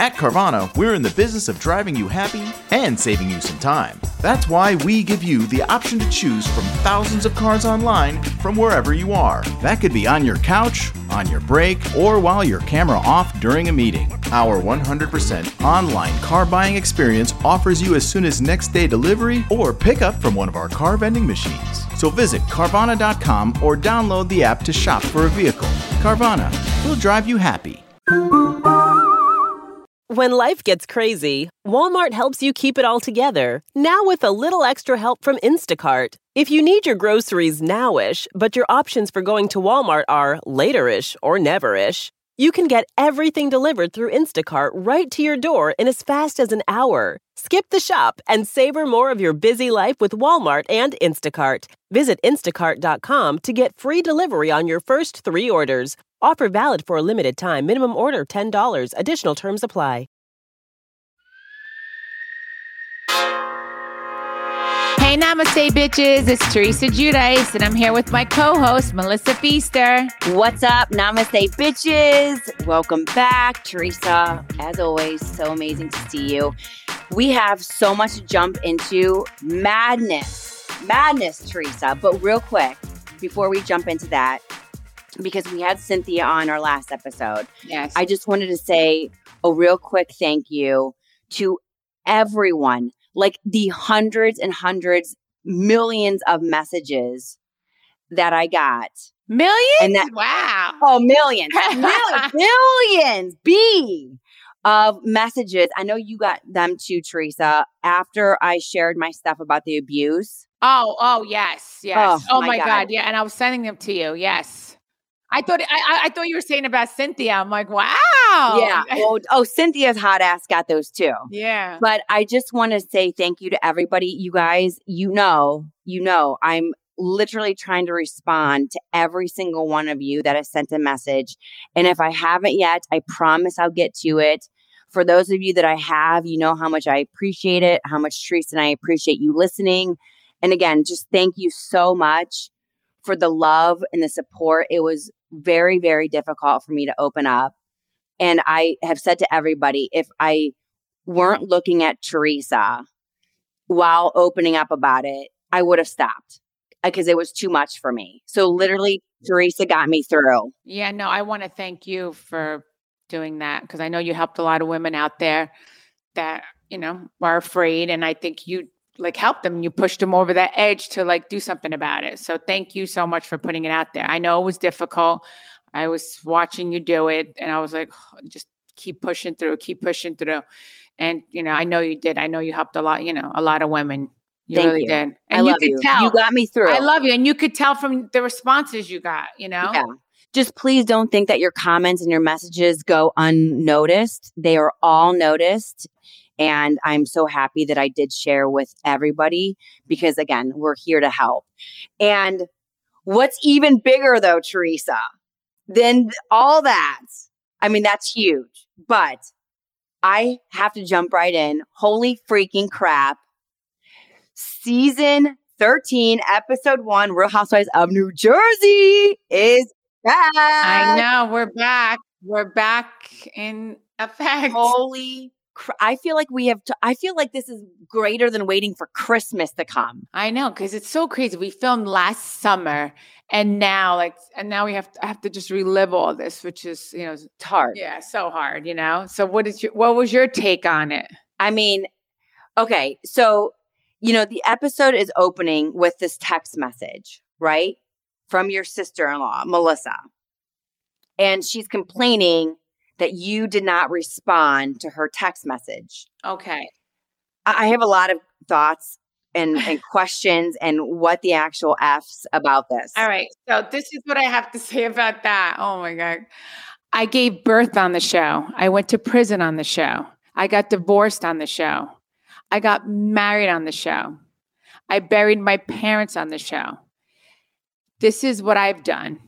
At Carvana, we're in the business of driving you happy and saving you some time. That's why we give you the option to choose from thousands of cars online from wherever you are. That could be on your couch, on your break, or while your camera off during a meeting. Our 100% online car buying experience offers you as soon as next day delivery or pickup from one of our car vending machines. So visit Carvana.com or download the app to shop for a vehicle. Carvana, we'll drive you happy. When life gets crazy, Walmart helps you keep it all together. Now with a little extra help from Instacart. If you need your groceries nowish, but your options for going to Walmart are laterish or neverish, you can get everything delivered through Instacart right to your door in as fast as an hour. Skip the shop and savor more of your busy life with Walmart and Instacart. Visit instacart.com to get free delivery on your first 3 orders. Offer valid for a limited time. Minimum order $10. Additional terms apply. Hey, namaste, bitches. It's Teresa Giudice, and I'm here with my co host, Melissa Pfeister. What's up, namaste, bitches? Welcome back, Teresa. As always, so amazing to see you. We have so much to jump into madness, madness, Teresa. But real quick, before we jump into that, because we had Cynthia on our last episode, Yes. I just wanted to say a real quick thank you to everyone, like the hundreds and hundreds, millions of messages that I got. Millions? And that- wow. Oh, millions, millions, billions, B of messages. I know you got them too, Teresa, after I shared my stuff about the abuse. Oh, oh, yes, yes. Oh, Oh, my God. God. yeah. And I was sending them to you. Yes. I thought I, I thought you were saying about Cynthia. I'm like, wow. Yeah. Oh, oh, Cynthia's hot ass got those too. yeah. But I just want to say thank you to everybody. You guys, you know, you know, I'm literally trying to respond to every single one of you that has sent a message. And if I haven't yet, I promise I'll get to it. For those of you that I have, you know how much I appreciate it, how much Teresa and I appreciate you listening. And again, just thank you so much for the love and the support. It was very, very difficult for me to open up. And I have said to everybody, if I weren't looking at Teresa while opening up about it, I would have stopped uh, because it was too much for me. So literally, Teresa got me through. Yeah, no, I want to thank you for doing that because I know you helped a lot of women out there that, you know, are afraid. And I think you like helped them. You pushed them over that edge to like do something about it. So thank you so much for putting it out there. I know it was difficult. I was watching you do it and I was like, just keep pushing through, keep pushing through. And, you know, I know you did. I know you helped a lot, you know, a lot of women. You Thank really you. did. And I you love could you. tell. You got me through. I love you. And you could tell from the responses you got, you know? Yeah. Just please don't think that your comments and your messages go unnoticed. They are all noticed. And I'm so happy that I did share with everybody because, again, we're here to help. And what's even bigger, though, Teresa, than all that, I mean, that's huge. But I have to jump right in. Holy freaking crap. Season 13, episode one, Real Housewives of New Jersey is back. I know. We're back. We're back in effect. Holy I feel like we have, to, I feel like this is greater than waiting for Christmas to come. I know because it's so crazy. We filmed last summer, and now, like, and now we have to I have to just relive all this, which is, you know, It's hard. yeah, so hard. You know. So, what is your what was your take on it? I mean, okay, so you know, the episode is opening with this text message, right? From your sister-in-law, Melissa. And she's complaining that you did not respond to her text message. Okay. I have a lot of thoughts and, and questions and what the actual F's about this. All right. So this is what I have to say about that. Oh my God. I gave birth on the show. I went to prison on the show. I got divorced on the show. I got married on the show. I buried my parents on the show. This is what I've done.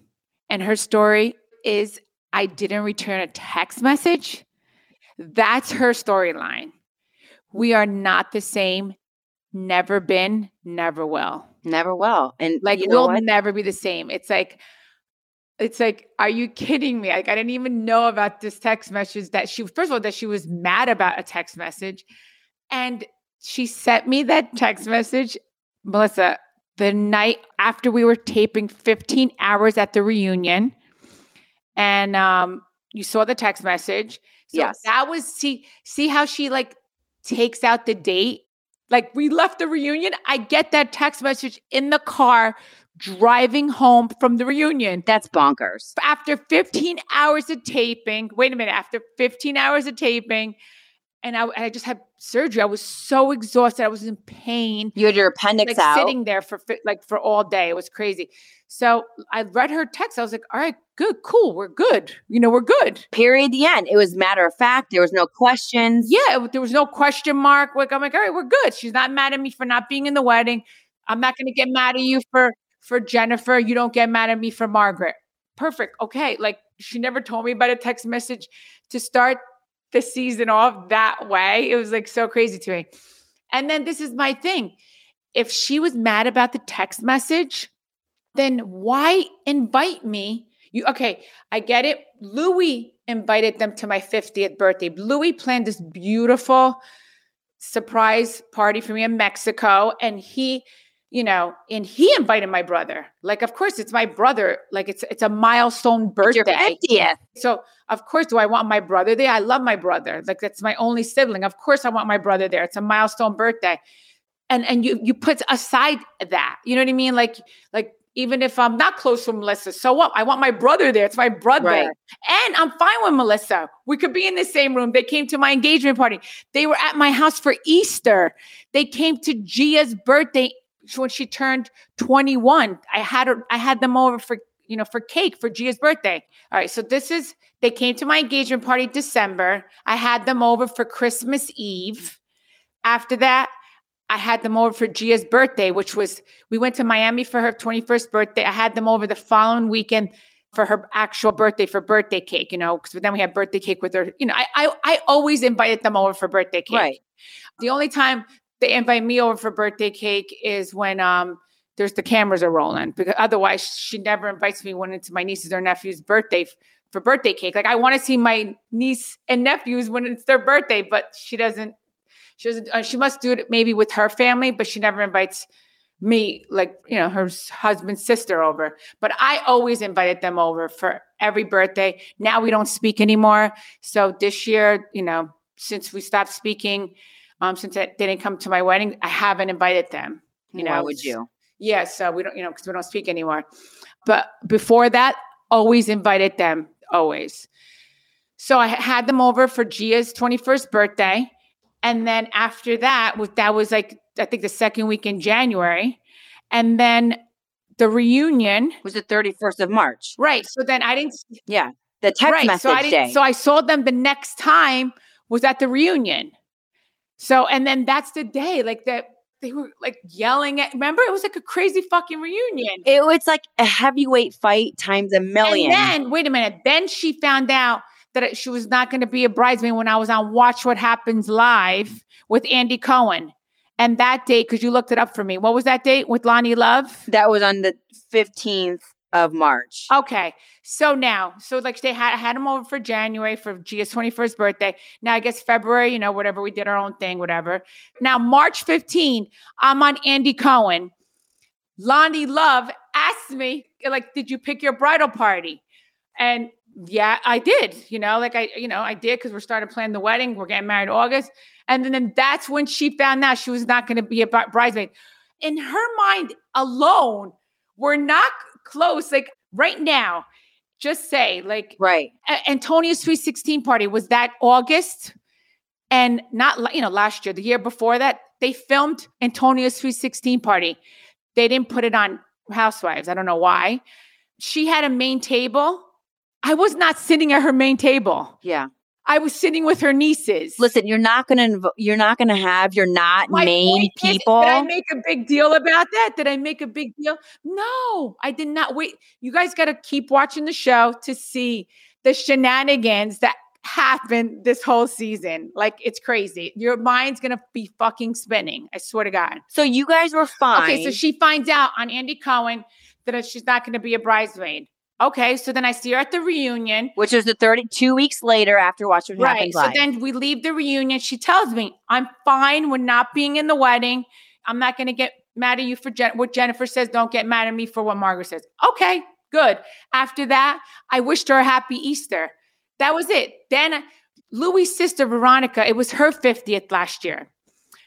And her story is I didn't return a text message. That's her storyline. We are not the same. Never been, never will. Never will. And Like you know we'll what? never be the same. It's like it's like, are you kidding me? Like, I didn't even know about this text message that she, first of all, that she was mad about a text message. And she sent me that text message, Melissa, the night after we were taping 15 hours at the reunion. And um, you saw the text message. So Yes. that was see see how she like takes out the date. Like we left the reunion. I get that text message in the car driving home from the reunion. That's bonkers. After 15 hours of taping, wait a minute, after 15 hours of taping, and I, I just had surgery. I was so exhausted. I was in pain You had your appendix like out. sitting there for like for all day. It was crazy. So I read her text. I was like, all right, good, cool, we're good. You know, we're good. Period. The end. It was matter of fact. There was no questions. Yeah, it- there was no question mark. Like I'm like, all right, we're good. She's not mad at me for not being in the wedding. I'm not going to get mad at you for for Jennifer. You don't get mad at me for Margaret. Perfect. Okay. Like she never told me about a text message to start the season off that way. It was like so crazy to me. And then this is my thing. If she was mad about the text message, then why invite me? You okay, I get it. Louis invited them to my 50th birthday. Louis planned this beautiful surprise party for me in Mexico and he you know, and he invited my brother. Like, of course, it's my brother. Like, it's it's a milestone It's your birthday. 50th. So, of course, do I want my brother there? I love my brother. Like that's my only sibling. Of course, I want my brother there. It's a milestone birthday. And and you you put aside that. You know what I mean? Like like even if I'm not close with Melissa, so what? I want my brother there. It's my brother. Right. And I'm fine with Melissa. We could be in the same room. They came to my engagement party. They were at my house for Easter. They came to Gia's birthday when she turned 21. I had her, I had them over for, you know, for cake for Gia's birthday. All right. So this is they came to my engagement party December. I had them over for Christmas Eve. After that, I had them over for Gia's birthday, which was we went to Miami for her 21st birthday. I had them over the following weekend for her actual birthday for birthday cake, you know, because then we had birthday cake with her. You know, I, I I always invited them over for birthday cake. Right. The only time they invite me over for birthday cake is when um there's the cameras are rolling because otherwise she never invites me when it's my niece's or nephew's birthday f- for birthday cake. Like I want to see my niece and nephews when it's their birthday, but she doesn't. She doesn't. Uh, she must do it maybe with her family, but she never invites me, like you know, her husband's sister over. But I always invited them over for every birthday. Now we don't speak anymore. So this year, you know, since we stopped speaking, um, since they didn't come to my wedding, I haven't invited them. You Why know, would you? yeah, so we don't, you know, because we don't speak anymore. But before that, always invited them, always. So I had them over for Gia's 21st birthday. And then after that, that was like, I think the second week in January. And then the reunion. Was the 31st of March. Right. So then I didn't Yeah. The text right. message so I didn't, day. So I saw them the next time was at the reunion. So and then that's the day, like that they were like yelling at remember it was like a crazy fucking reunion. it was like a heavyweight fight times a million. And then, wait a minute. Then she found out that she was not going to be a bridesmaid when I was on Watch What Happens Live with Andy Cohen. And that date, because you looked it up for me, what was that date with Loni Love? that was on the 15th of March. Okay. So now, so like they had, I had him over for January for Gia's 21st birthday. Now I guess February, you know, whatever, we did our own thing, whatever. Now, March 15, I'm on Andy Cohen. Loni Love asked me, like, did you pick your bridal party? And yeah, I did, you know, like I, you know, I did because we're starting to plan the wedding. We're getting married August. And then, then that's when she found out she was not going to be a bridesmaid. In her mind alone, we're not close. Like right now, just say, like, Right. A- Antonia's Sweet 16 party was that August and not you know last year the year before that they filmed Antonia's Sweet 16 party they didn't put it on Housewives I don't know why she had a main table I was not sitting at her main table Yeah. I was sitting with her nieces Listen, you're not going to you're not going to have your not My main point is, people. did I make a big deal about that? Did I make a big deal? No, I did not. Wait, you guys got to keep watching the show to see the shenanigans that happened this whole season. Like it's crazy. Your mind's gonna be fucking spinning. I swear to God. so you guys were fine. Okay, so she finds out on Andy Cohen that she's not going to be a bridesmaid. Okay, so then I see her at the reunion. Which was the 32 weeks later after Watch What Right. Happens So Live. then we leave the reunion. She tells me, I'm fine with not being in the wedding. I'm not going to get mad at you for Jen- what Jennifer says. Don't get mad at me for what Margaret says. Okay, good. After that, I wished her a happy Easter. That was it. Then Louis' sister, Veronica, it was her 50th last year.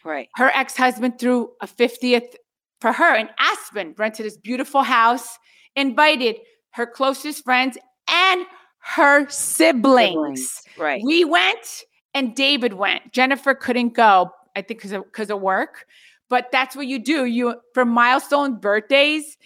right. Her ex husband threw a 50th for her in Aspen, rented this beautiful house, invited her closest friends and her siblings. Siblings. Right. We went and David went. Jennifer couldn't go, I think because of because of work. But that's what you do. You for milestone birthdays.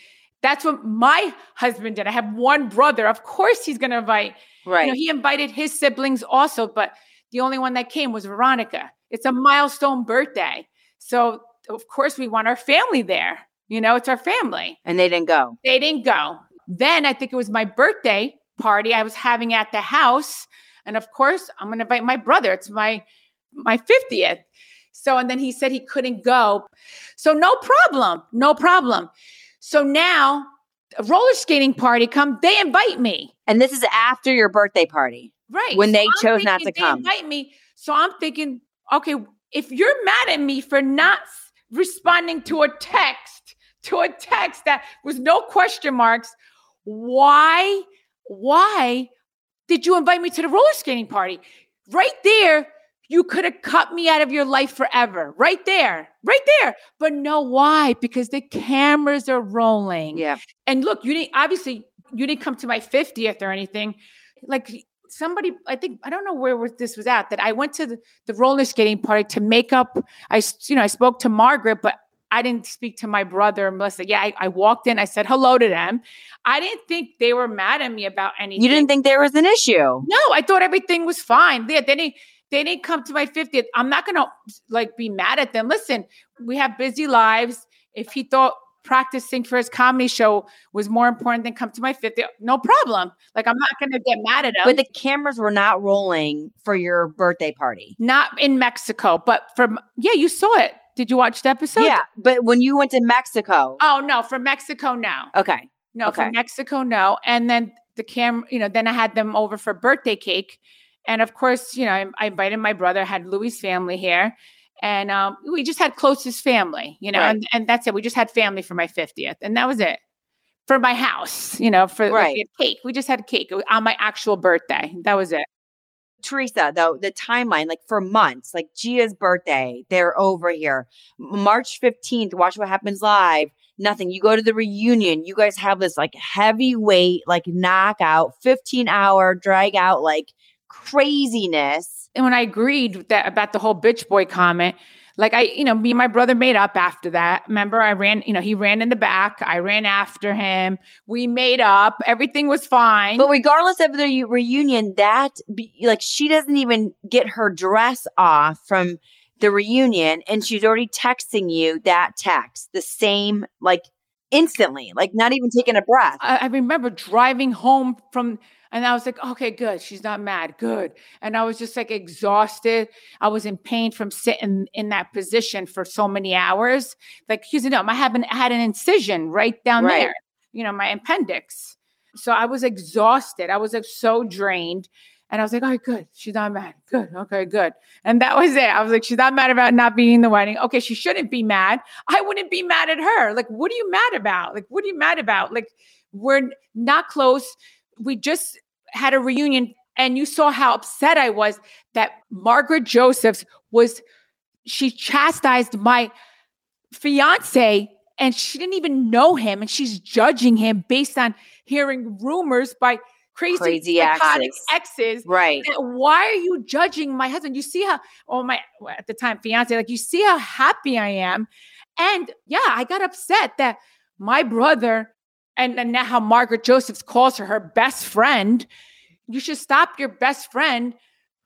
That's what my husband did. I have one brother. Of course, he's going to invite. right. You know, he invited his siblings also, but the only one that came was Veronica. It's a milestone birthday, so of course we want our family there. You know, it's our family. and they didn't go. They didn't go. Then I think it was my birthday party I was having at the house. And of course, I'm going to invite my brother. It's my my 50th. So and then he said he couldn't go. So no problem. No problem. So now a roller skating party come, they invite me. And this is after your birthday party. Right. When they I'm chose not to they come. Invite me. So I'm thinking, okay, if you're mad at me for not responding to a text, to a text that was no question marks, why, why did you invite me to the roller skating party? Right there, you could have cut me out of your life forever. Right there, right there. But no, why? Because the cameras are rolling. Yeah. And look, you didn't obviously you didn't come to my 50th or anything. Like somebody, I think I don't know where this was at. That I went to the, the roller skating party to make up. I you know I spoke to Margaret, but I didn't speak to my brother Melissa. Yeah, I, I walked in. I said hello to them. I didn't think they were mad at me about anything. You didn't think there was an issue. No, I thought everything was fine. They, they didn't. They didn't come to my 50th. I'm not gonna like be mad at them. Listen, we have busy lives. If he thought practicing for his comedy show was more important than come to my 50th, no problem. Like I'm not gonna get mad at him. But the cameras were not rolling for your birthday party. not in Mexico, but from yeah, you saw it. Did you watch the episode? yeah. But when you went to Mexico. Oh no, from Mexico now. Okay. No, Okay. from Mexico, no. And then the camera, you know, then I had them over for birthday cake. And of course, you know, I, I invited my brother, had Louis' family here. And um, we just had closest family, you know, Right. and, and that's it. We just had family for my 50th. And that was it for my house, you know, for Right. cake. We just had cake on my actual birthday. That was it. Teresa, though, the timeline, like for months, like Gia's birthday, they're over here. March 15th, watch what happens live. Nothing. You go to the reunion. You guys have this like heavyweight, like knockout, 15 hour drag out, like craziness. and when I agreed that about the whole bitch boy comment, like I, you know, me and my brother made up after that. Remember, I ran, you know, he ran in the back. I ran after him. We made up. Everything was fine. But regardless of the reunion, that like she doesn't even get her dress off from the reunion, and she's already texting you that text, the same like instantly, like not even taking a breath. I, I remember driving home from, and I was like, okay, good. She's not mad. Good. And I was just like exhausted. I was in pain from sitting in that position for so many hours. Like, because you know, I haven't had an incision right down Right. there, you know, my appendix. So I was exhausted. I was like so drained. And I was like, all right, good. She's not mad. Good. Okay, good. And that was it. I was like, she's not mad about not being in the wedding. Okay, she shouldn't be mad. I wouldn't be mad at her. Like, what are you mad about? Like, what are you mad about? Like, we're not close. We just had a reunion, and you saw how upset I was that Margaret Josephs was, she chastised my fiance and she didn't even know him and she's judging him based on hearing rumors by crazy, Crazy psychotic exes. exes Right. why are you judging my husband? You see how, oh my, at the time, fiance, like you see how happy I am. And yeah, I got upset that my brother, and, and now how Margaret Josephs calls her her best friend, you should stop your best friend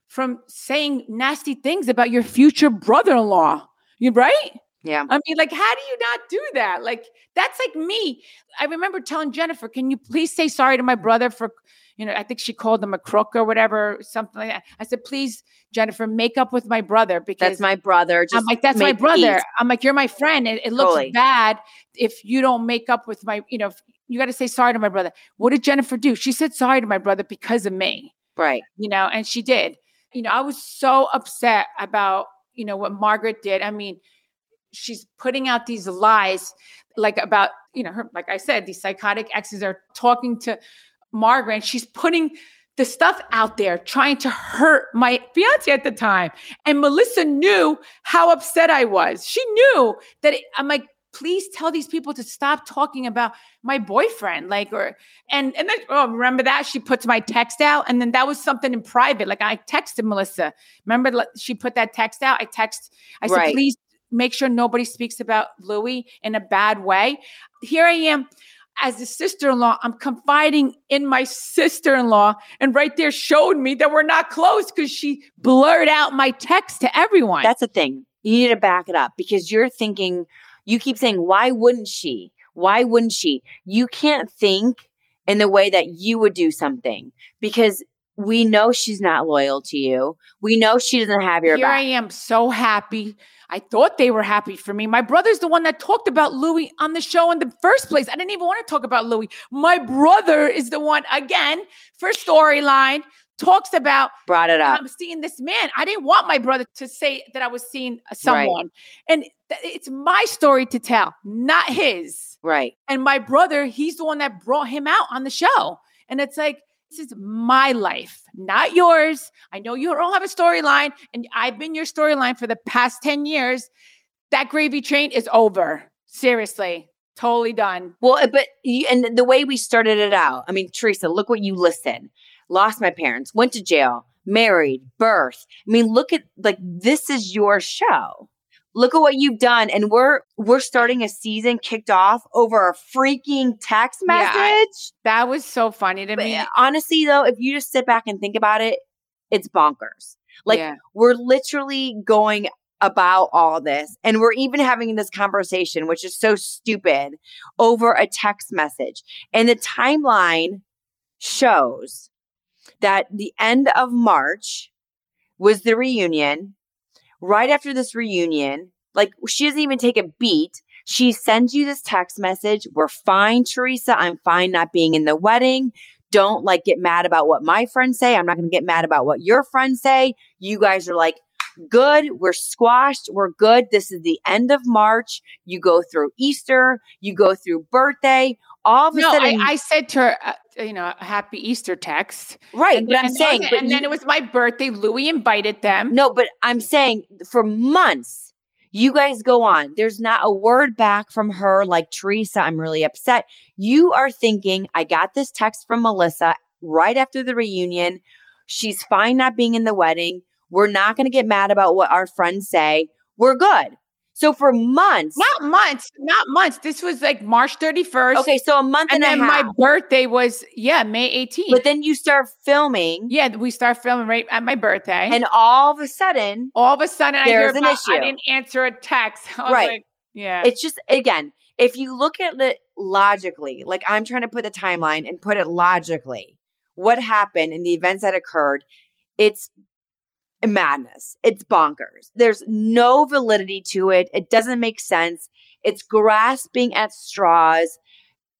from saying nasty things about your future brother in law. You right? Yeah. I mean, like, how do you not do that? Like, that's like me. I remember telling Jennifer, can you please say sorry to my brother for, you know, I think she called him a crook or whatever, something like that. I said, please, Jennifer, make up with my brother because That's my brother. Just I'm like, that's my brother. peace. I'm like, you're my friend. It, it looks Totally. bad if you don't make up with my, you know, you got to say sorry to my brother. What did Jennifer do? She said sorry to my brother because of me. Right. You know, and she did. You know, I was so upset about, you know, what Margaret did. I mean, she's putting out these lies like about, you know, her, like I said, these psychotic exes are talking to Margaret and she's putting the stuff out there trying to hurt my fiance at the time. And Melissa knew how upset I was. She knew that it, I'm like, please tell these people to stop talking about my boyfriend like or and and then oh remember that? She puts my text out and then that was something in private like i texted melissa. Remember she put that text out? I text i said please make sure nobody speaks about louis in a bad way. Here i am as a sister-in-law i'm confiding in my sister-in-law and right there showed me that we're not close because she blurred out my text to everyone. That's the thing. You need to back it up because you're thinking, you keep saying, why wouldn't she? Why wouldn't she? You can't think in the way that you would do something because we know she's not loyal to you. We know she doesn't have your Here I am, so happy. I thought they were happy for me. My brother's the one that talked about Louis on the show in the first place. I didn't even want to talk about Louis. My brother is the one, again, for storyline, talks about Brought it up. I'm seeing this man. I didn't want my brother to say that I was seeing someone. And th- it's my story to tell, not his. Right. And my brother, he's the one that brought him out on the show. And it's like, this is my life, not yours. I know you don't have a storyline, and I've been your storyline for the past 10 years. That gravy train is over. Seriously, totally done. Well, uh, but you, and the way we started it out, I mean, Teresa, look what you listed. Lost my parents, went to jail, married, birth. I mean, look at like this is your show. Look at what you've done, and we're we're starting a season kicked off over a freaking text message. I- That was so funny to But, me. honestly, though, if you just sit back and think about it, it's bonkers. Like Yeah. we're literally going about all this and we're even having this conversation which is so stupid over a text message and the timeline shows that the end of march was the reunion right after this reunion like she doesn't even take a beat she sends you this text message we're fine teresa i'm fine not being in the wedding don't like get mad about what my friends say i'm not going to get mad about what your friends say you guys are like good. We're squashed. We're good. This is the end of March. You go through Easter. You go through birthday. All of a No, sudden, I, I said to her, uh, you know, a happy Easter text. right. And, but I'm and saying, then, but and you- then it was my birthday. Louis invited them. no, but I'm saying for months, you guys go on. There's not a word back from her like, Teresa, I'm really upset. You are thinking, I got this text from Melissa right after the reunion. She's fine not being in the wedding. We're not going to get mad about what our friends say. We're good. So for months, Not months, not months. This was like March 31st. okay, so a month And and, then my birthday was, yeah, May 18th. but then you start filming, yeah, we start filming right at my birthday. and all of a sudden, all of a sudden, I hear about, I didn't answer a text. I was Right. like, yeah. it's just again, if you look at it logically, like I'm trying to put the timeline and put it logically, what happened in the events that occurred, it's madness. It's bonkers. There's no validity to it. It doesn't make sense. It's grasping at straws.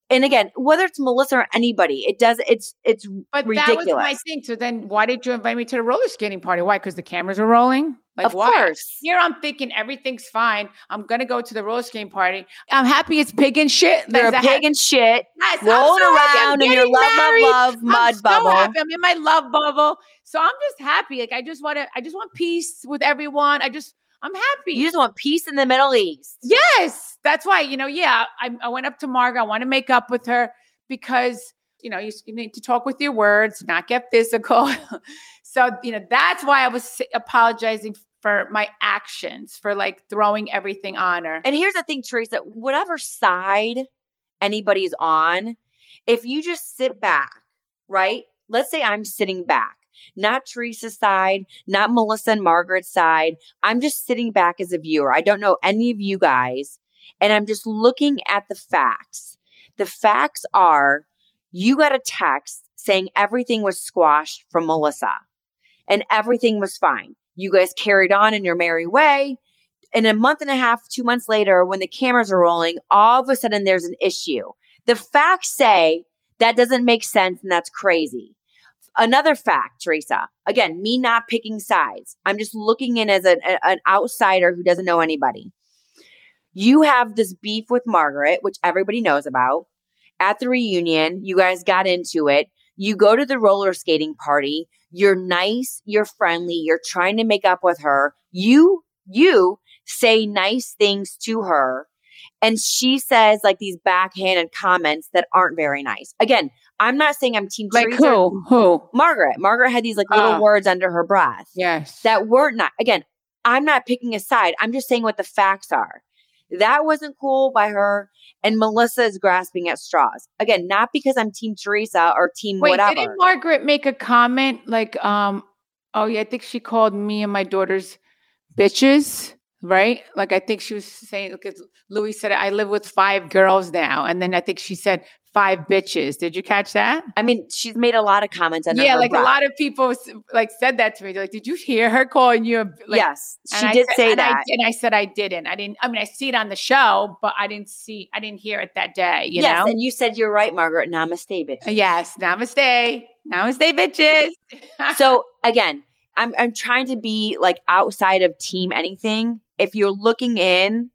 And again, whether it's Melissa or anybody, it does it's it's but that was my ridiculous. thing. So then why did you invite me to the roller skating party? Why? Because the cameras are rolling? Like of why? course. Here I'm thinking everything's fine. I'm gonna go to the roller skating party. I'm happy it's pig and shit. You're a pig and shit, Yes, rolling so around in your love, married. love, love mud I'm so bubble. happy. I'm in my love bubble. So I'm just happy. Like I just want to. I just want peace with everyone. I just. I'm happy. You just want peace in the Middle East. Yes, that's why. You know, yeah, I, I went up to Margaret. I want to make up with her because you know you, you need to talk with your words, not get physical. so you know that's why I was apologizing for my actions for like throwing everything on her. And here's the thing, Teresa, whatever side anybody's on, if you just sit back, right? Let's say I'm sitting back, not Teresa's side, not Melissa and Margaret's side. I'm just sitting back as a viewer. I don't know any of you guys. And I'm just looking at the facts. The facts are you got a text saying everything was squashed from Melissa and everything was fine. You guys carried on in your merry way. And a month and a half, two months later, when the cameras are rolling, all of a sudden there's an issue. The facts say that doesn't make sense and that's crazy. Another fact, Teresa, again, me not picking sides. I'm just looking in as an, an outsider who doesn't know anybody. You have this beef with Margaret, which everybody knows about. At the reunion, you guys got into it. You go to the roller skating party. You're nice, you're friendly, you're trying to make up with her. You, you say nice things to her. And she says like these backhanded comments that aren't very nice. Again, I'm not saying I'm team like Teresa. who? Who? Margaret. Margaret had these like little Ah. words under her breath Yes. that weren't not again i'm not picking a side i'm just saying what the facts are that wasn't cool by her and melissa is grasping at straws again not because i'm team teresa or team Wait, whatever didn't Margaret make a comment like, um, oh yeah, I think she called me and my daughters bitches, right? Like I think she was saying because Louis said I live with five girls now, and then I think she said five bitches. Did you catch that? i mean she's made a lot of comments under yeah, like breath. a lot of people like said that to me. They're like, did you hear her calling you? A, b-" like, yes she I did said- say and I, that and I said I didn't. I didn't. I mean, I see it on the show, but I didn't see. I didn't hear it that day. You yes know. and you said you're right margaret namaste bitch yes. Namaste. Namaste, bitches. so again I'm, I'm trying to be like outside of team anything if you're looking in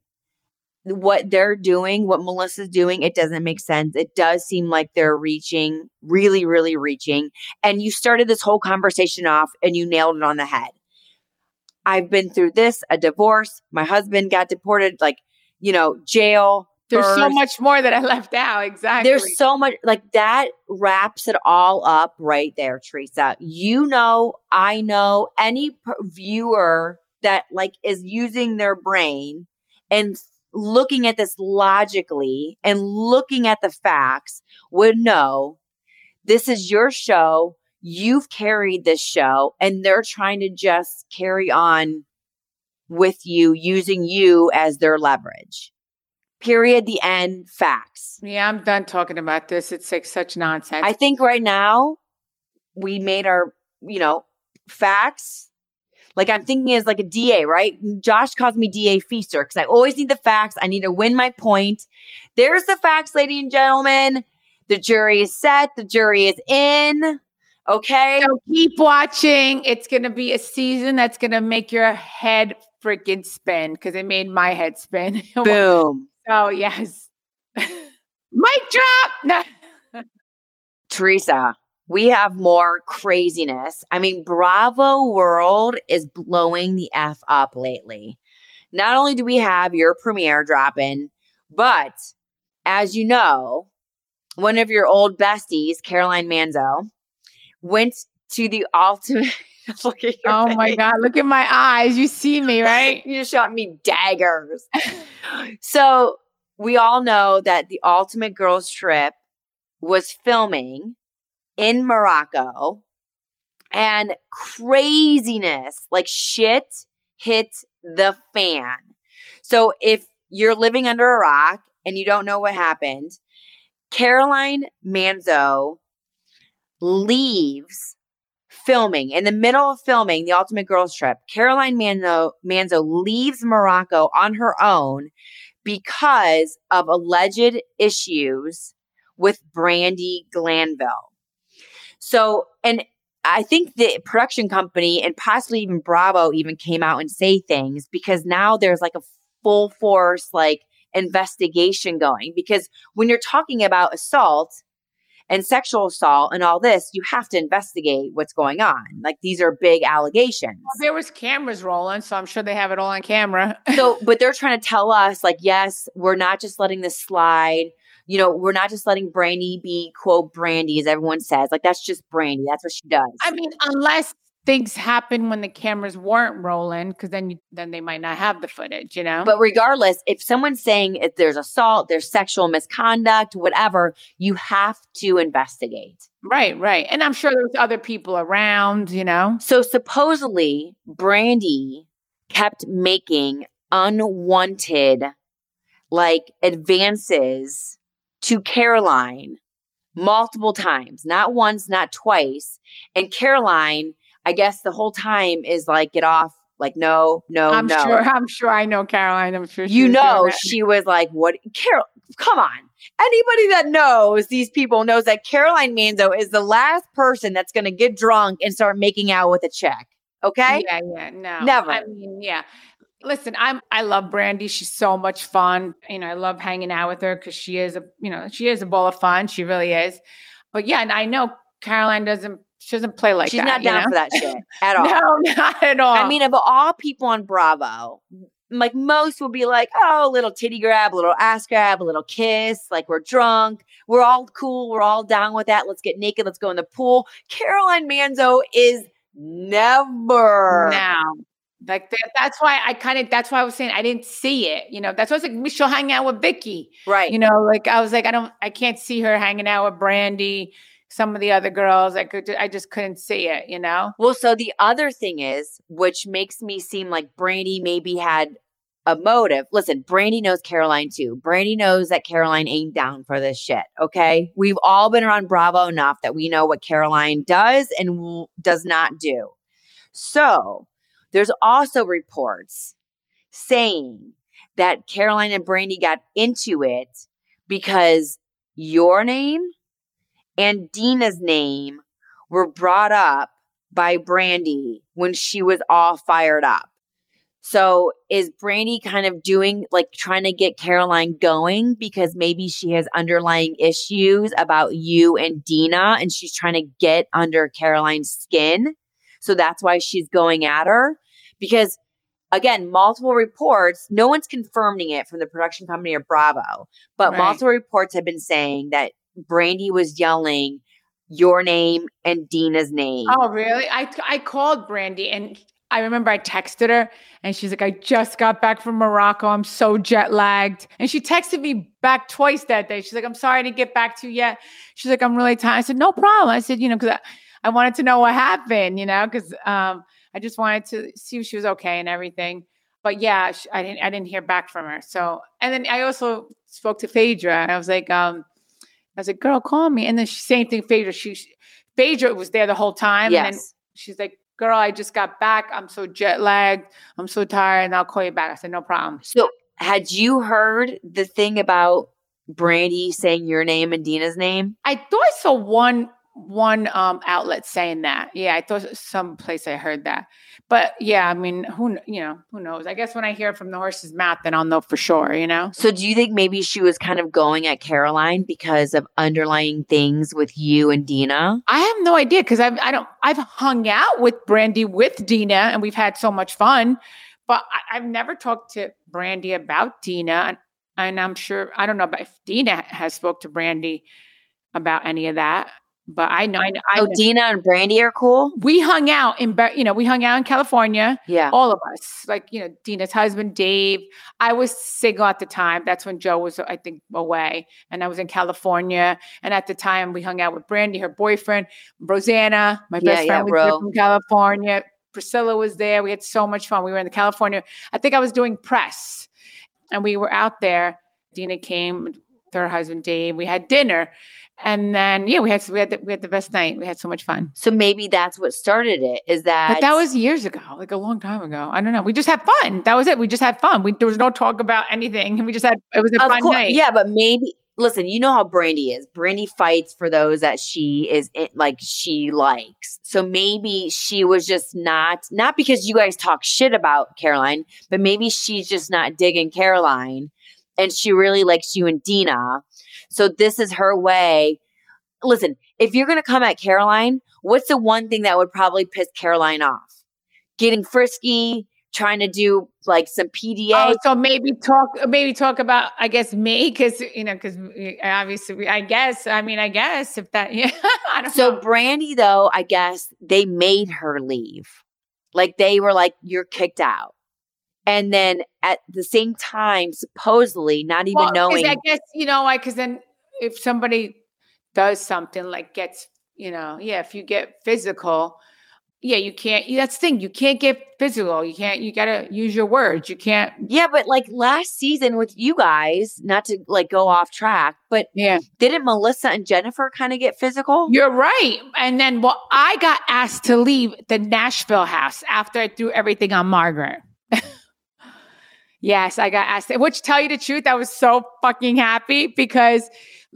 what they're doing what melissa's doing it doesn't make sense it does seem like they're reaching really really reaching and you started this whole conversation off and you nailed it on the head i've been through this a divorce my husband got deported like you know jail There's so much more that I left out. Exactly. There's so much like that wraps it all up right there, Teresa. You know, I know any p- viewer that like is using their brain and looking at this logically and looking at the facts would know this is your show. You've carried this show and they're trying to just carry on with you using you as their leverage. Period. The end. Facts. yeah, I'm done talking about this. It's like such nonsense. I think right now we made our, you know, facts. Like I'm thinking as like a DA, right? Josh calls me DA Pfeister because I always need the facts. I need to win my point. There's the facts, ladies and gentlemen. The jury is set. The jury is in. Okay. so keep watching. It's gonna be a season that's gonna make your head freaking spin because it made my head spin. Boom. oh yes. Mic drop. Teresa, we have more craziness. I mean, Bravo World is blowing the F up lately. Not only do we have your premiere dropping, but as you know, one of your old besties, Caroline Manzo, went to the ultimate. Look at your Oh my god! Look at my eyes. You see me, right? You just shot me daggers. so we all know that the Ultimate Girls Trip was filming in Morocco and craziness, like shit hit the fan. So if you're living under a rock and you don't know what happened, Caroline Manzo leaves filming in the middle of filming the ultimate girls trip caroline manzo manzo leaves morocco on her own because of alleged issues with brandi glanville so and i think the production company and possibly even bravo even came out and say things because now there's like a full force like investigation going because when you're talking about assault and sexual assault and all this, you have to investigate what's going on. Like these are big allegations. There was cameras rolling, so I'm sure they have it all on camera. So, but they're trying to tell us, like, yes, we're not just letting this slide. You know, we're not just letting Brandi be quote Brandi, as everyone says. Like that's just Brandi. That's what she does. I mean, unless things happen when the cameras weren't rolling, because then you, then they might not have the footage. You know. But regardless, if someone's saying if there's assault, there's sexual misconduct, whatever, you have to investigate. right, right, and I'm sure there's other people around. You know. So supposedly, Brandi kept making unwanted like advances to Caroline multiple times, not once, not twice. And Caroline, I guess the whole time is like, get off Like, no, no, I'm no. sure. I'm sure. I know Caroline. I'm sure. You know, she was like, what? Carol, come on. Anybody that knows these people knows that Caroline Manzo is the last person that's going to get drunk and start making out with a check. Okay. Yeah, yeah, no, Never. I mean, yeah. Listen, I'm I love Brandi. She's so much fun. You know, I love hanging out with her because she is a you know she is a ball of fun. She really is. But yeah, and I know Caroline doesn't she doesn't play like She's that. not you down know? for that shit at all. no, not at all. I mean, of all people on Bravo, like most will be like, oh, a little titty grab, a little ass grab, a little kiss. Like we're drunk. We're all cool. We're all down with that. Let's get naked. Let's go in the pool. Caroline Manzo is never. now. Like that, that's why I kind of that's why I was saying I didn't see it. You know, that's why I was like Michelle hang out with Vicki. Right. You know, like I was like, I don't I can't see her hanging out with Brandi, some of the other girls. I could I just couldn't see it, you know? Well, so the other thing is, which makes me seem like Brandi maybe had a motive. Listen, Brandi knows Caroline too. Brandi knows that Caroline ain't down for this shit. Okay. We've all been around Bravo enough that we know what Caroline does and does not do. So there's also reports saying that Caroline and Brandi got into it because your name and Dina's name were brought up by Brandi when she was all fired up. So is Brandy kind of doing like trying to get Caroline going because maybe she has underlying issues about you and Dina and she's trying to get under Caroline's skin? So that's why she's going at her because again, multiple reports, no one's confirming it from the production company or Bravo, but Right. multiple reports have been saying that Brandi was yelling your name and Dina's name. Oh, really? I I called Brandi and I remember I texted her and she's like, I just got back from Morocco. I'm so jet lagged. And she texted me back twice that day. She's like, I'm sorry I didn't get back to you yet. She's like, I'm really tired. I said, no problem. I said, you know, because I, wanted to know what happened, you know, because um, I just wanted to see if she was okay and everything. But yeah, sh- I didn't I didn't hear back from her. So and then I also spoke to Phaedra and I was like, um, I was like, girl, call me. And then she same thing, Phaedra. She Phaedra was there the whole time. And then yes. she's like, girl, I just got back. I'm so jet lagged. I'm so tired. And I'll call you back. I said, no problem. So had you heard the thing about Brandi saying your name and Dina's name? I thought I saw one one um outlet saying that. Yeah, I thought someplace I heard that. But yeah, I mean, who you know, who knows? I guess when I hear it from the horse's mouth, then I'll know for sure, you know? So do you think maybe she was kind of going at Caroline because of underlying things with you and Dina? I have no idea because I've I don't I've hung out with Brandi with Dina and we've had so much fun, but I, I've never talked to Brandi about Dina, and, and I'm sure I don't know if Dina has spoke to Brandi about any of that. But I know I know, I Oh. Dina and Brandi are cool? we hung out in you know we hung out in California, Yeah. all of us like you know Dina's husband Dave. I was single at the time. That's when Joe was I think away, and I was in California. And at the time, we hung out with Brandi, her boyfriend, Rosanna, my best yeah, friend was Ro. from California. Priscilla was there. We had so much fun. We were in the California. I think I was doing press, and we were out there. Dina came with her husband Dave. We had dinner, and then yeah, we had we had the, we had the best night. We had so much fun. So maybe that's what started it. Is that But that was years ago, like a long time ago. I don't know. We just had fun. That was it. We just had fun. We, there was no talk about anything. We just had it was a Of fun course, night. yeah, but maybe listen. You know how Brandi is. Brandi fights for those that she is it, like she likes. So maybe she was just not not because you guys talk shit about Caroline, but maybe she's just not digging Caroline, and she really likes you and Dina. So this is her way. Listen, if you're gonna come at Caroline, what's the one thing that would probably piss Caroline off? Getting frisky, trying to do like some PDA. Oh, so maybe talk, maybe talk about, I guess me, because you know, because obviously, I guess, I mean, I guess if that, yeah, I don't So know. Brandi, though, I guess they made her leave. Like they were like, "You're kicked out," and then at the same time, supposedly, not even Well, knowing. I guess you know why? Because then if somebody does something like gets, you know, yeah, if you get physical, yeah, you can't. That's the thing. You can't get physical. You can't. You gotta use your words. You can't. Yeah, but like last season with you guys, not to like go off track, but Yeah, didn't Melissa and Jennifer kind of get physical? you're right. And then, well, I got asked to leave the Nashville house after I threw everything on Margaret. Yes, I got asked. Which, tell you the truth, I was so fucking happy because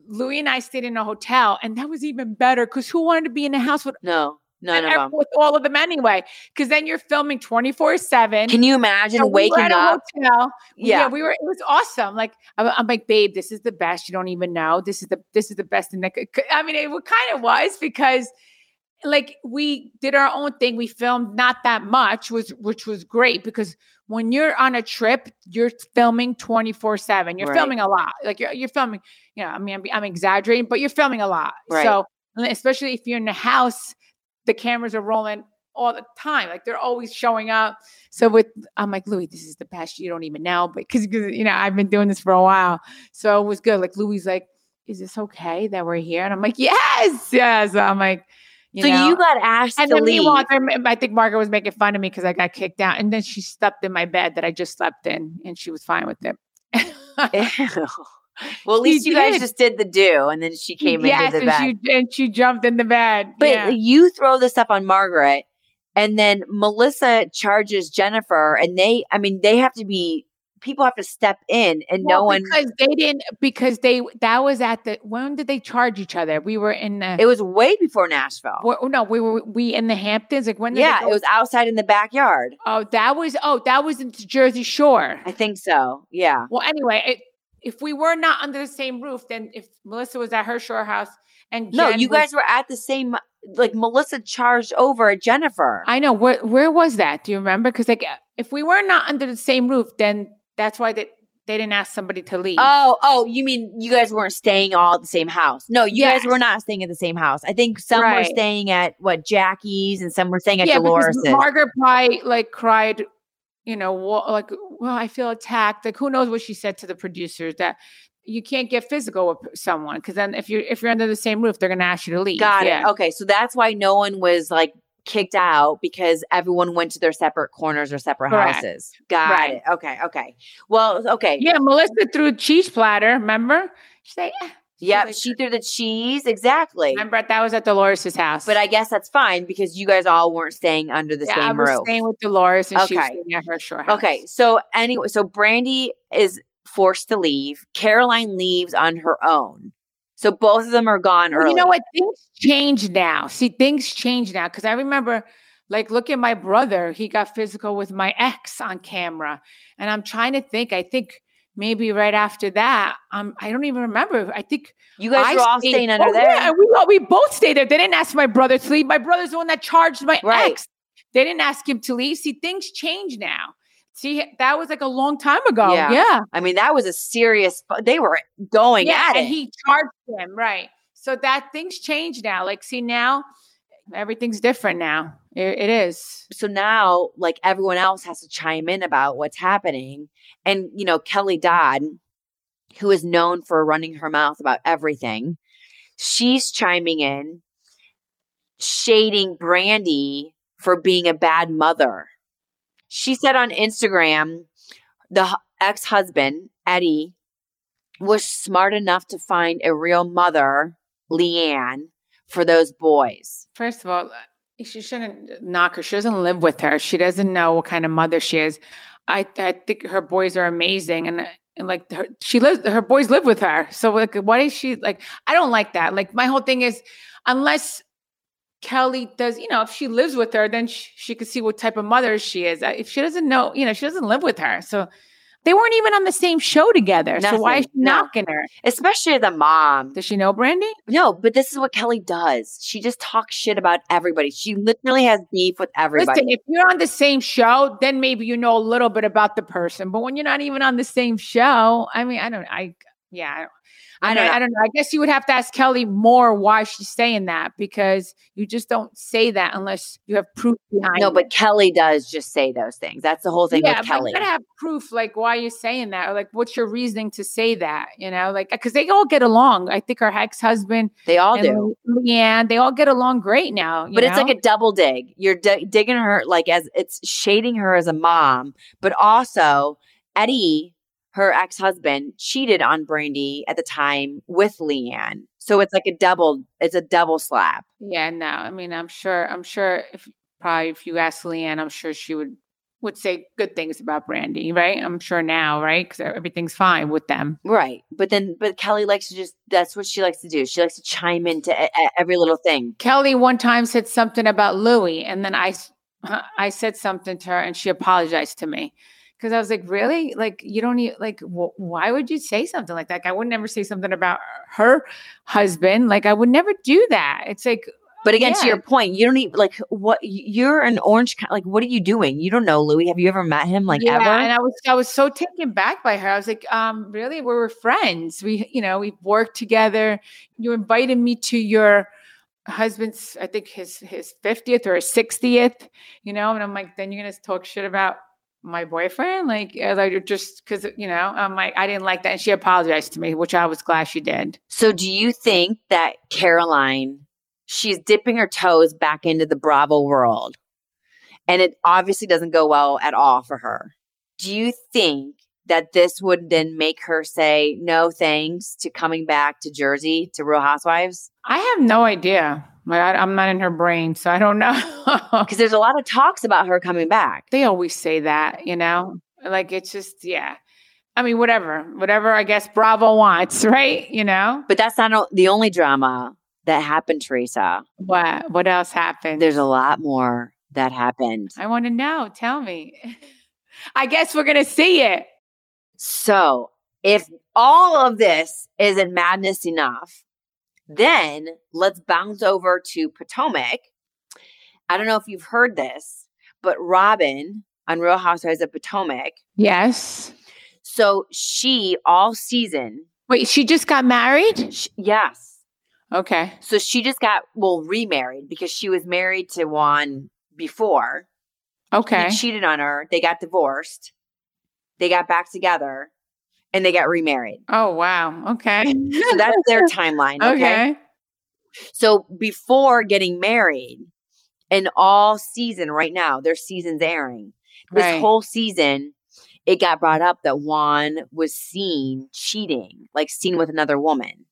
Louis and I stayed in a hotel, and that was even better. Because who wanted to be in a house with No, of them. with all of them anyway? Because then you're filming twenty four seven. Can you imagine So we were waking up? Hotel. Yeah. Yeah. we were. It was awesome. Like I'm, I'm like, babe, this is the best. You don't even know. This is the this is the best. And I mean, it kind of was because, like, we did our own thing. We filmed not that much, was which was great because when you're on a trip, you're filming 24 seven. You're Right. filming a lot. Like you're you're filming. You know, I mean, I'm, I'm exaggerating, but you're filming a lot. Right. So especially if you're in the house, the cameras are rolling all the time. Like they're always showing up. So with I'm like Luis, this is the best. You don't even know, but because you know I've been doing this for a while, so it was good. Like Luis, like, is this okay that we're here? And I'm like, yes, yes. I'm like, you so know. you got asked and to then leave. meanwhile, I think Margaret was making fun of me because I got kicked out, and then she slept in my bed that I just slept in, and she was fine with it. Well, at She least you guys just did the do, and then she came yes, into the bed. and she and she jumped in the bed. But yeah. you throw this up on Margaret, and then Melissa charges Jennifer, and they, I mean, they have to be, people have to step in, and no one, because they didn't because they that was at the when did they charge each other? We were in the it was way before Nashville. Well, no, we were we in the Hamptons. Like when? Yeah, it was outside in the backyard. Oh, that was. Oh, that was in Jersey Shore. I think so. Yeah. Well, anyway, it, if we were not under the same roof, then if Melissa was at her shore house and No, Jen you was- guys were at the same, like Melissa charged over at Jennifer. I know where where was that? Do you remember? Because like if we were not under the same roof, then that's why they they didn't ask somebody to leave. Oh, oh, you mean you guys weren't staying all at the same house? No, you guys were not staying at the same house. I think some were staying at what Jackie's and some were staying at yeah, Dolores's. because Margaret probably like cried. You know, like, well, I feel attacked. Like, who knows what she said to the producers that you can't get physical with someone because then if you're if you're under the same roof, they're gonna ask you to leave. Got Yeah. it. Okay, so that's why no one was like kicked out because everyone went to their separate corners or separate Correct. houses. Got Right. it. Okay, okay. Well, okay. Yeah, Melissa threw cheese platter. Remember? She's like, eh. Yep, like- she threw the cheese exactly. remember that was at Dolores' house. But I guess that's fine because you guys all weren't staying under the yeah, I same was roof. staying with Dolores, and she was staying at her shore house. Okay, so anyway, so Brandi is forced to leave. Caroline leaves on her own. So both of them are gone early. you know what? Things change now. See, things change now because I remember, like, look at my brother. He got physical with my ex on camera, and I'm trying to think. I think maybe right after that, um, I don't even remember. I think You guys I were all stayed- staying under oh, there. Yeah, we all- we both stayed there. They didn't ask my brother to leave. My brother's the one that charged my Right. ex. They didn't ask him to leave. See, things change now. See, that was like a long time ago. Yeah. Yeah. I mean, that was a serious. They were going yeah, at and it. he charged him, right? So that things change now. Like, see now, everything's different now. It- it is. so now, like everyone else has to chime in about what's happening, and you know, Kelly Dodd, who is known for running her mouth about everything, she's chiming in, shading Brandi for being a bad mother. She said on Instagram, the ex husband, Eddie, was smart enough to find a real mother, LeAnn, for those boys. First of all, uh, she shouldn't knock her. She doesn't live with her. She doesn't know what kind of mother she is. I I think her boys are amazing, and uh, and like her, she lives. Her boys live with her. So like, why is she like? I don't like that. Like my whole thing is, unless Kelly does, you know, if she lives with her, then she, she could see what type of mother she is. Uh, If she doesn't know, you know, she doesn't live with her. So they weren't even on the same show together. So why is she No. knocking her? Especially the mom. Does she know Brandi? No, but this is what Kelly does. She just talks shit about everybody. She literally has beef with everybody. Listen, if you're on the same show, then maybe you know a little bit about the person. But when you're not even on the same show, I mean, I don't. I yeah, I don't, I don't know. I guess you would have to ask Kelly more why she's saying that because you just don't say that unless you have proof behind. No, it. but Kelly does just say those things. That's the whole thing yeah, with Kelly. you gotta have proof. Like, why you're saying that? Or like, what's your reasoning to say that? You know, like, because they all get along. I think her ex husband, they all do. Yeah, they all get along great now. But know? it's like a double dig. You're d- digging her like as it's shading her as a mom, but also Eddie her ex husband cheated on Brandi at the time with LeAnn. So it's like a double, it's a double slap. Yeah, no. I mean, I'm sure, I'm sure if probably if you ask LeAnn, I'm sure she would would say good things about Brandi, right? I'm sure now, right? Because everything's fine with them, right? But then, but Kelly likes to just—that's what she likes to do. She likes to chime into a, a, every little thing. Kelly one time said something about Luis, and then I, I said something to her, and she apologized to me because I was like, really? Like, you don't need, like, wh- why would you say something like that? Like, I would never say something about her husband. Like, I would never do that. It's like, but again, yeah. to your point, you don't need like what you're an orange. Like, what are you doing? You don't know Luis. Have you ever met him? Like yeah, ever? And I was, I was so taken back by her. I was like, um, really? We were friends. We, you know, we worked together. You invited me to your husband's, I think his his fiftieth or his sixtieth. You know, and I'm like, then you're gonna talk shit about my boyfriend like like just because you know i'm like i didn't like that and she apologized to me which i was glad she did. So do you think that caroline she's dipping her toes back into the bravo world and it obviously doesn't go well at all for her? Do you think that this would then make her say no thanks to coming back to jersey to real housewives? I have no idea like I, am not in her brain, so I don't know. Because there's a lot of talks about her coming back. They always say that, you know. Like it's just, yeah. I mean, whatever, whatever. I guess Bravo wants, right? You know. But that's not the only drama that happened, Teresa. What? What else happened? There's a lot more that happened. I want to know. Tell me. I guess we're gonna see it. So, if all of this isn't madness enough, then let's bounce over to Potomac. I don't know if you've heard this, but Robyn on Real Housewives of Potomac. Yes. So she all season. Wait, she just got married? She, yes. Okay. So she just got well remarried because she was married to Juan before. Okay. He cheated on her. They got divorced. They got back together and they got remarried. Oh, wow. Okay. so that's their timeline. Okay? okay. So before getting married, and all season right now, their season's airing. This right. whole season, it got brought up that Juan was seen cheating, like seen with another woman.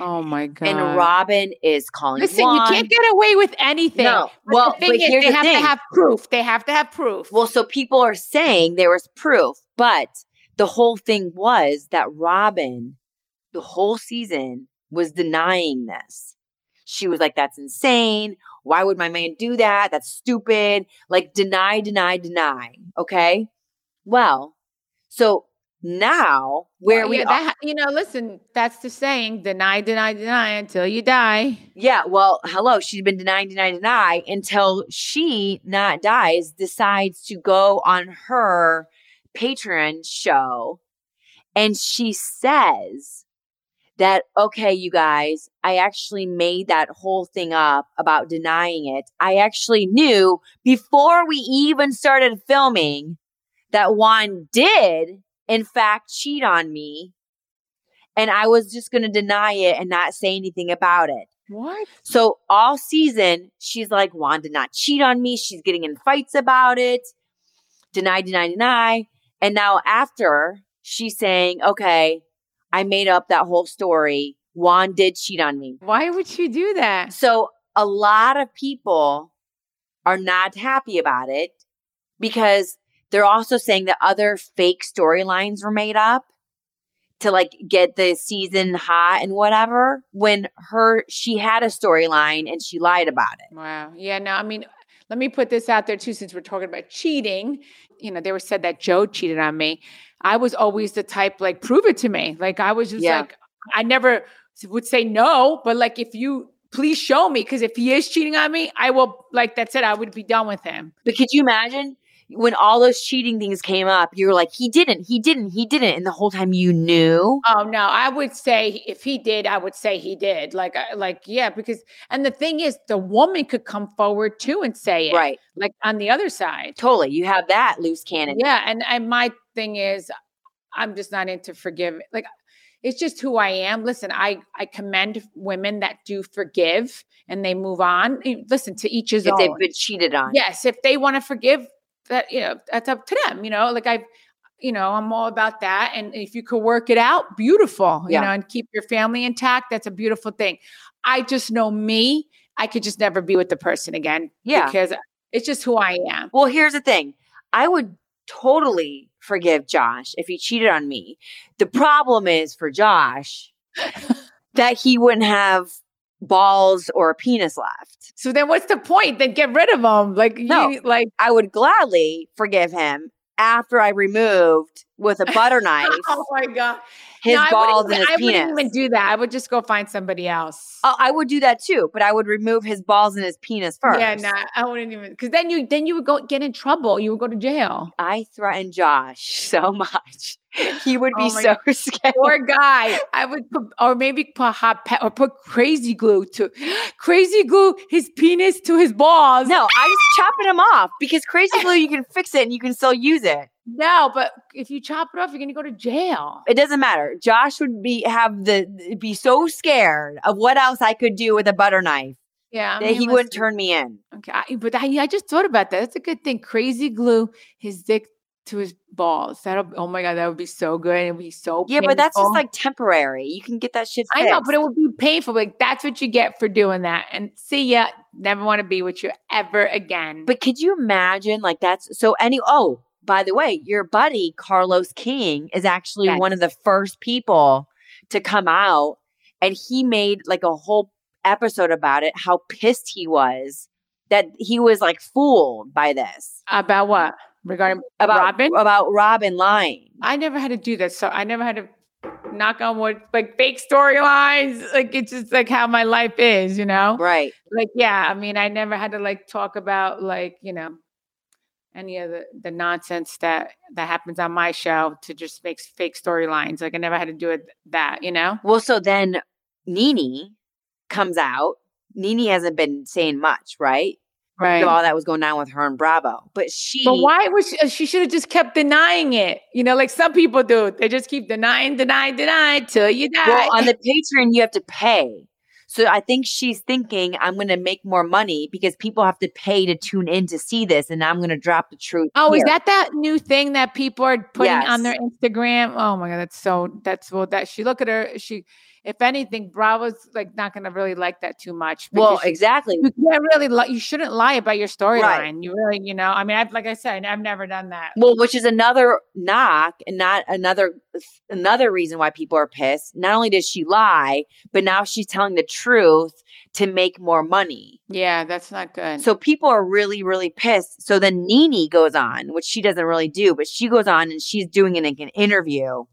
Oh my god! And Robyn is calling. Listen, Juan. you can't get away with anything. No, but well, the but is, they the have thing. to have proof. They have to have proof. Well, so people are saying there was proof, but the whole thing was that Robyn, the whole season, was denying this. She was like, that's insane. Why would my man do that? That's stupid. Like, deny, deny, deny. Okay. Well, so now where well, we yeah, that, you know, listen, that's the saying deny, deny, deny until you die. Yeah. Well, hello. She's been denying, deny, deny until she not dies, decides to go on her Patreon show and she says that, okay, you guys, I actually made that whole thing up about denying it. I actually knew before we even started filming that Juan did, in fact, cheat on me. And I was just going to deny it and not say anything about it. What? So all season, she's like, Juan did not cheat on me. She's getting in fights about it. Deny, deny, deny. And now after she's saying, okay, I made up that whole story. Juan did cheat on me. Why would she do that? So a lot of people are not happy about it because they're also saying that other fake storylines were made up to like get the season hot and whatever when her she had a storyline and she lied about it. Wow. Yeah, no, I mean let me put this out there too, since we're talking about cheating. You know, they were said that Joe cheated on me. I was always the type like, prove it to me. Like I was just yeah. like, I never would say no, but like if you please show me, because if he is cheating on me, I will like that's it. I would be done with him. But could you imagine? When all those cheating things came up, you were like, he didn't, he didn't, he didn't. And the whole time you knew. Oh no, I would say if he did, I would say he did. Like, uh, like yeah, because and the thing is, the woman could come forward too and say it, Right. Like on the other side, Totally. You have that loose cannon. yeah. And and my thing is, I'm just not into forgive. Like, it's just who I am. Listen, I I commend women that do forgive and they move on. Listen to each his If own. they've been cheated on. yes if they want to forgive that you know that's up to them you know like i you know i'm all about that and if you could work it out beautiful you Yeah. know and keep your family intact that's a beautiful thing i just know me i could just never be with the person again Yeah. because it's just who i am Well, here's the thing. I would totally forgive Josh if he cheated on me. The problem is for Josh that he wouldn't have balls or a penis left. so then what's the point then get rid of them like No. you, like I would gladly forgive him after I removed with a butter oh knife oh my god his No, balls and his I penis. I wouldn't even do that i would just go find somebody else Oh, I would do that too, but I would remove his balls and his penis first. yeah nah, i wouldn't even because then you then you would go get in trouble you would go to jail I threatened Josh so much. He would be Oh so scared. Poor guy. I would put, or maybe put hot pet or put crazy glue to crazy glue his penis to his balls. No, I was chopping him off because crazy glue you can fix it and you can still use it. No, but if you chop it off, you're gonna go to jail. It doesn't matter. Josh would be have the be so scared of what else I could do with a butter knife Yeah, I that he wouldn't turn me in. Okay, I, but I, I just thought about that. That's a good thing. Crazy glue his dick to his balls. That'll. Oh my god, that would be so good. It would be so. Yeah, but that's just like temporary. You can get that shit I know, but it would be painful. Like that's what you get for doing that. And see ya. Never want to be with you ever again. But could you imagine like that's so any oh, by the way, your buddy Carlos King is actually Yes. one of the first people to come out and he made like a whole episode about it how pissed he was that he was like fooled by this. about what regarding About Robyn? about Robyn lying. I never had to do this. So I never had to knock on wood, like fake storylines. Like it's just like how my life is, you know? Right. Like, yeah, I mean, I never had to like talk about like, you know, any of the, the nonsense that that happens on my show to just make fake storylines. Like I never had to do it that, you know? Well, so then Nene comes out. Nene hasn't been saying much, right? Right. All that was going on with her and Bravo. But she But why was she, she should have just kept denying it? You know, like some people do. They just keep denying, denying, denying till you die. Well, on the Patreon, you have to pay. So I think she's thinking, I'm going to make more money because people have to pay to tune in to see this, and I'm going to drop the truth. Oh, is that that new thing that people are putting on their Instagram? Oh my god, that's so that's well that she look at her she if anything, Bravo's like not gonna really like that too much. Well, exactly. you can't really li- you shouldn't lie about your storyline. Right. You really, you know, I mean, I've like I said, I've never done that. Well, which is another knock, and not another another reason why people are pissed. Not only did she lie, but now she's telling the truth to make more money. Yeah, that's not good. So people are really, really pissed. So then Nene goes on, which she doesn't really do, but she goes on and she's doing an, an interview.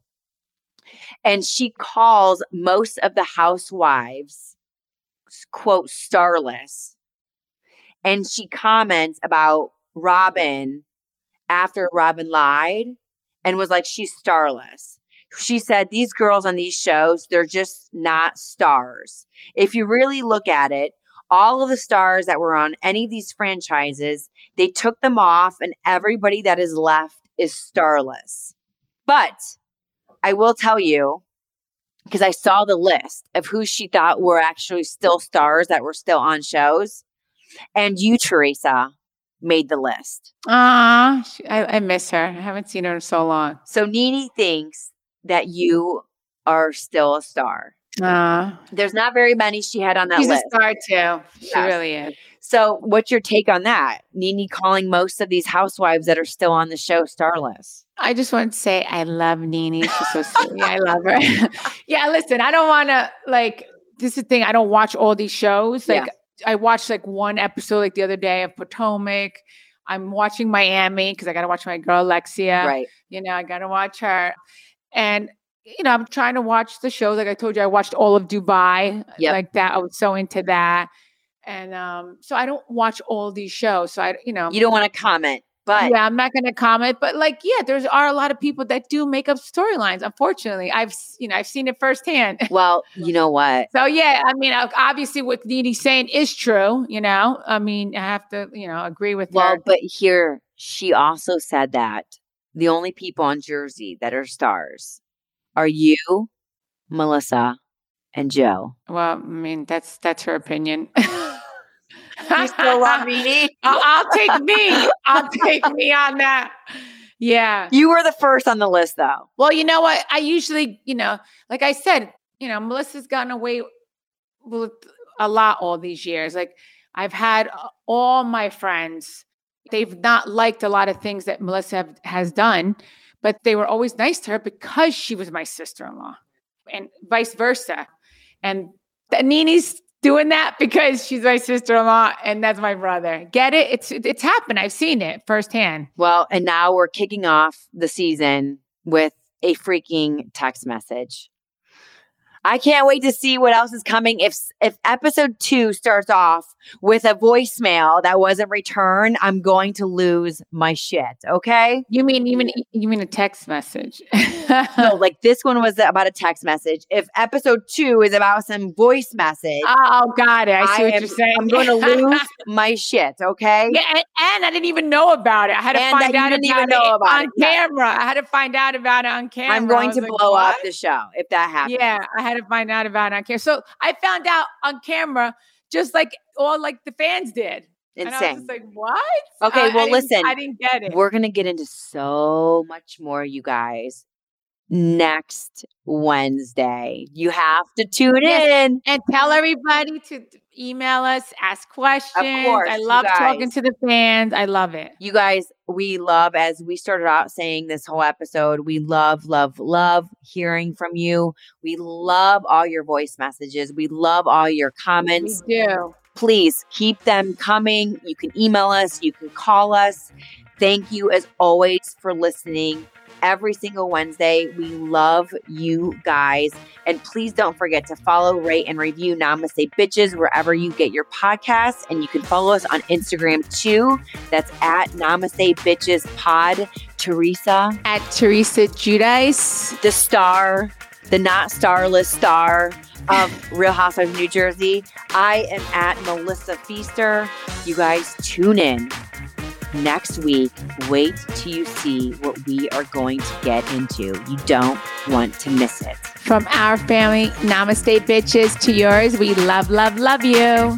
And she calls most of the housewives, quote, starless. And she comments about Robyn after Robyn lied and was like, she's starless. She said, these girls on these shows, they're just not stars. If you really look at it, all of the stars that were on any of these franchises, they took them off, and everybody that is left is starless. But I will tell you, because I saw the list of who she thought were actually still stars that were still on shows, and you, Teresa, made the list. Ah, I, I miss her. I haven't seen her in so long. So Nene thinks that you are still a star. Ah, There's not very many she had on that she's list. a star too. She Yes. really is. So, what's your take on that? Nene calling most of these housewives that are still on the show starless. I just want to say I love Nene. She's so sweet. I love her. yeah, listen, I don't want to like this is the thing. I don't watch all these shows. Like I watched like one episode like the other day of Potomac. I'm watching Miami because I got to watch my girl Alexia. Right. You know, I got to watch her. And you know, I'm trying to watch the shows. Like I told you, I watched all of Dubai. Yep. Like that. I was so into that. And um, so I don't watch all these shows. So I, you know, You don't want to comment But yeah, I'm not going to comment. But like, yeah, there are a lot of people that do make up storylines. Unfortunately, I've you know I've seen it firsthand. Well, you know what? so yeah, I mean, obviously, what Nene's saying is true. You know, I mean, I have to you know agree with well, her. but here she also said that the only people on Jersey that are stars are you, Melissa, and Joe. Well, I mean, that's that's her opinion. you still love me? I'll, I'll take me. I'll take me on that. Yeah. You were the first on the list, though. Well, you know what? I usually, you know, like I said, you know, Melissa's gotten away with a lot all these years. Like I've had uh, all my friends, they've not liked a lot of things that Melissa have, has done, but they were always nice to her because she was my sister in law and vice versa. And Nene's doing that because she's my sister-in-law and that's my brother. Get it? It's it's happened. I've seen it firsthand. Well, and now we're kicking off the season with a freaking text message. I can't wait to see what else is coming. If if episode two starts off with a voicemail that wasn't returned, I'm going to lose my shit. Okay. You mean you mean you mean a text message? no, like this one was about a text message. If episode two is about some voice message, oh, got it. I see I what am, you're saying. I'm going to lose my shit. Okay. Yeah, and, and, I didn't even know about it. I had to and find out didn't about, it about on it. camera. I had to find out about it on camera. I'm going to like, blow what? up the show if that happens. Yeah, I had find out about it on camera. So I found out on camera, just like all like the fans did. Insane. And I was just like, what? Okay, I, well, I listen. I didn't get it. We're going to get into so much more, you guys, next Wednesday. You have to tune Yes. in. and tell everybody to email us, ask questions. course, I love talking to the fans. I love it. You guys, we love, as we started out saying this whole episode, we love, love, love hearing from you. We love all your voice messages. We love all your comments. We do. please keep them coming. You can email us, you can call us. Thank you as always for listening every single Wednesday. We love you guys. And please don't forget to follow, rate, and review Namaste Bitches wherever you get your podcasts. And you can follow us on Instagram too. That's at Namaste Bitches Pod. Teresa, At Teresa Giudice. the star, the not starless star of Real Housewives of New Jersey. I am at Melissa Pfeister. You guys tune in next week. Wait till you see what we are going to get into. You don't want to miss it. From our family, namaste bitches, to yours. We love, love, love you.